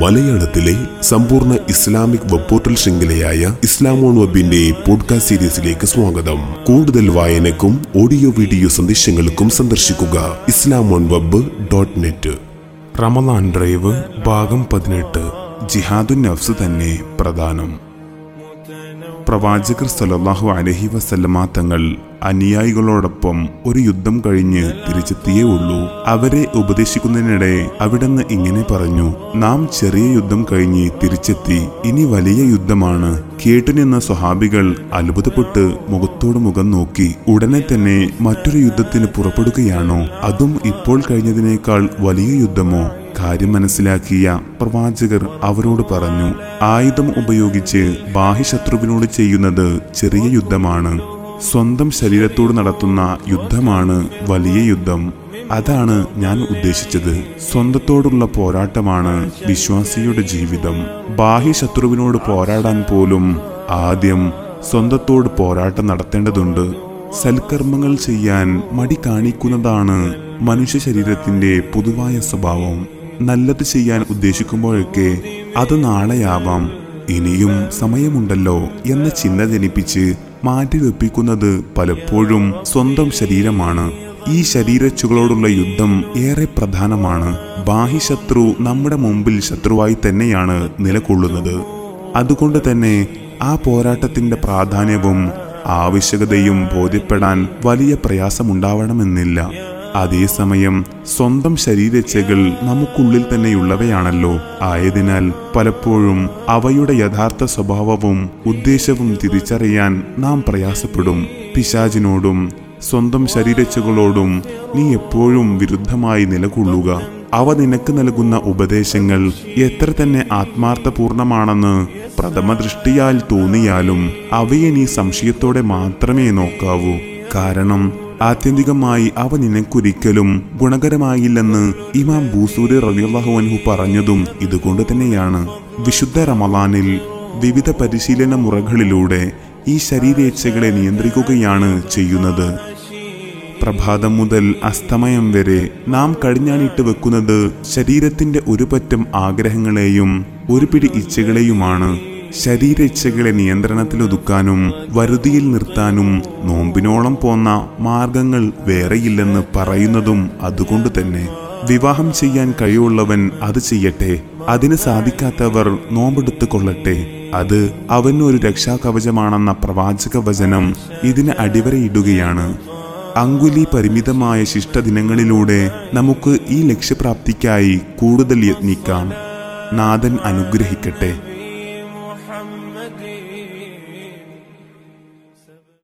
മലയാളത്തിലെ സമ്പൂർണ Islamic web portal ശൃംഖലയായ ഇസ്ലാമോൺ വെബിന്റെ പോഡ്കാസ്റ്റ് സീരീസിലേക്ക് സ്വാഗതം. കൂടുതൽ വായനക്കും ഓഡിയോ വീഡിയോ സന്ദേശങ്ങൾക്കും സന്ദർശിക്കുക Islamon web dot net Ramadan drive ഭാഗം പതിനെട്ട് ജിഹാദുൻ നഫ്സ് തന്നെ പ്രധാനം. പ്രവാചകർ സലല്ലാഹു അലഹി വസല്ലമ തങ്ങൾ അനുയായികളോടൊപ്പം ഒരു യുദ്ധം കഴിഞ്ഞ് തിരിച്ചെത്തിയേ ഉള്ളൂ. അവരെ ഉപദേശിക്കുന്നതിനിടെ അവിടുന്ന് ഇങ്ങനെ പറഞ്ഞു നാം ചെറിയ യുദ്ധം കഴിഞ്ഞ് തിരിച്ചെത്തി. ഇനി വലിയ യുദ്ധമാണ്. കേട്ടുനിന്ന സ്വഹാബികൾ അത്ഭുതപ്പെട്ട് മുഖത്തോട് മുഖം നോക്കി ഉടനെ തന്നെ മറ്റൊരു യുദ്ധത്തിന് പുറപ്പെടുകയാണോ? അതും ഇപ്പോൾ കഴിഞ്ഞതിനേക്കാൾ വലിയ യുദ്ധമോ? കാര്യം മനസ്സിലാക്കിയ പ്രവാചകർ അവരോട് പറഞ്ഞു ആയുധം ഉപയോഗിച്ച് ബാഹ്യശത്രുവിനോട് ചെയ്യുന്നത് ചെറിയ യുദ്ധമാണ്. സ്വന്തം ശരീരത്തോട് നടത്തുന്ന യുദ്ധമാണ് വലിയ യുദ്ധം. അതാണ് ഞാൻ ഉദ്ദേശിച്ചത്. സ്വന്തത്തോടുള്ള പോരാട്ടമാണ് വിശ്വാസിയുടെ ജീവിതം. ബാഹ്യശത്രുവിനോട് പോരാടാൻ പോലും ആദ്യം സ്വന്തത്തോട് പോരാട്ടം നടത്തേണ്ടതുണ്ട്. സൽക്കർമ്മങ്ങൾ ചെയ്യാൻ മടി കാണിക്കുന്നതാണ് മനുഷ്യ ശരീരത്തിന്റെ പൊതുവായ സ്വഭാവം. നല്ലത് ചെയ്യാൻ ഉദ്ദേശിക്കുമ്പോഴൊക്കെ അത് നാളെയാവാം. ഇനിയും സമയമുണ്ടല്ലോ എന്ന ചിന്ത ജനിപ്പിച്ച് മാറ്റിവെപ്പിക്കുന്നത് പലപ്പോഴും സ്വന്തം ശരീരമാണ്. ഈ ശരീരച്ചുകളോടുള്ള യുദ്ധം ഏറെ പ്രധാനമാണ്. ബാഹ്യശത്രു നമ്മുടെ മുമ്പിൽ ശത്രുവായി തന്നെയാണ് നിലകൊള്ളുന്നത്. അതുകൊണ്ട് തന്നെ ആ പോരാട്ടത്തിന്റെ പ്രാധാന്യവും ആവശ്യകതയും ബോധ്യപ്പെടാൻ വലിയ പ്രയാസമുണ്ടാവണമെന്നില്ല. അതേസമയം സ്വന്തം ശരീരച്ചകൾ നമുക്കുള്ളിൽ തന്നെയുള്ളവയാണല്ലോ. ആയതിനാൽ പലപ്പോഴും അവയുടെ യഥാർത്ഥ സ്വഭാവവും ഉദ്ദേശവും തിരിച്ചറിയാൻ നാം പ്രയാസപ്പെടും. പിശാചിനോടും സ്വന്തം ശരീരച്ചകളോടും നീ എപ്പോഴും വിരുദ്ധമായി നിലകൊള്ളുക. അവ നിനക്ക് നൽകുന്ന ഉപദേശങ്ങൾ എത്ര തന്നെ ആത്മാർത്ഥപൂർണമാണെന്ന് പ്രഥമ ദൃഷ്ടിയാൽ തോന്നിയാലും അവയെ നീ സംശയത്തോടെ മാത്രമേ നോക്കാവൂ. കാരണം ആത്യന്തികമായി അവ നിനക്കൊരിക്കലും ഗുണകരമായില്ലെന്ന് ഇമാം ബൂസൂരി റബിയുള്ളാഹുഅൻഹു പറഞ്ഞതും ഇതുകൊണ്ട് തന്നെയാണ്. വിശുദ്ധ റമലാനിൽ വിവിധ പരിശീലന മുറകളിലൂടെ ഈ ശരീരേച്ഛകളെ നിയന്ത്രിക്കുകയാണ് ചെയ്യുന്നത്. പ്രഭാതം മുതൽ അസ്തമയം വരെ നാം കടിഞ്ഞാണിട്ട് വെക്കുന്നത് ശരീരത്തിന്റെ ഒരു പറ്റം ആഗ്രഹങ്ങളെയും ഒരു പിടി ഇച്ഛകളെയുമാണ്. ശരീര ഇച്ഛകളെ നിയന്ത്രണത്തിലൊതുക്കാനും വരുതിയിൽ നിർത്താനും നോമ്പിനോളം പോന്ന മാർഗങ്ങൾ വേറെയില്ലെന്ന് പറയുന്നതും അതുകൊണ്ട് തന്നെ വിവാഹം ചെയ്യാൻ കഴിവുള്ളവൻ അത് ചെയ്യട്ടെ അതിന് സാധിക്കാത്തവർ നോമ്പെടുത്തു കൊള്ളട്ടെ അത് അവനൊരു രക്ഷാകവചമാണെന്ന പ്രവാചക വചനം ഇതിന് അടിവരയിടുകയാണ് അങ്കുലി പരിമിതമായ ശിഷ്ടദിനങ്ങളിലൂടെ നമുക്ക് ഈ ലക്ഷ്യപ്രാപ്തിക്കായി കൂടുതൽ യത്നിക്കാം. നാഥൻ അനുഗ്രഹിക്കട്ടെ.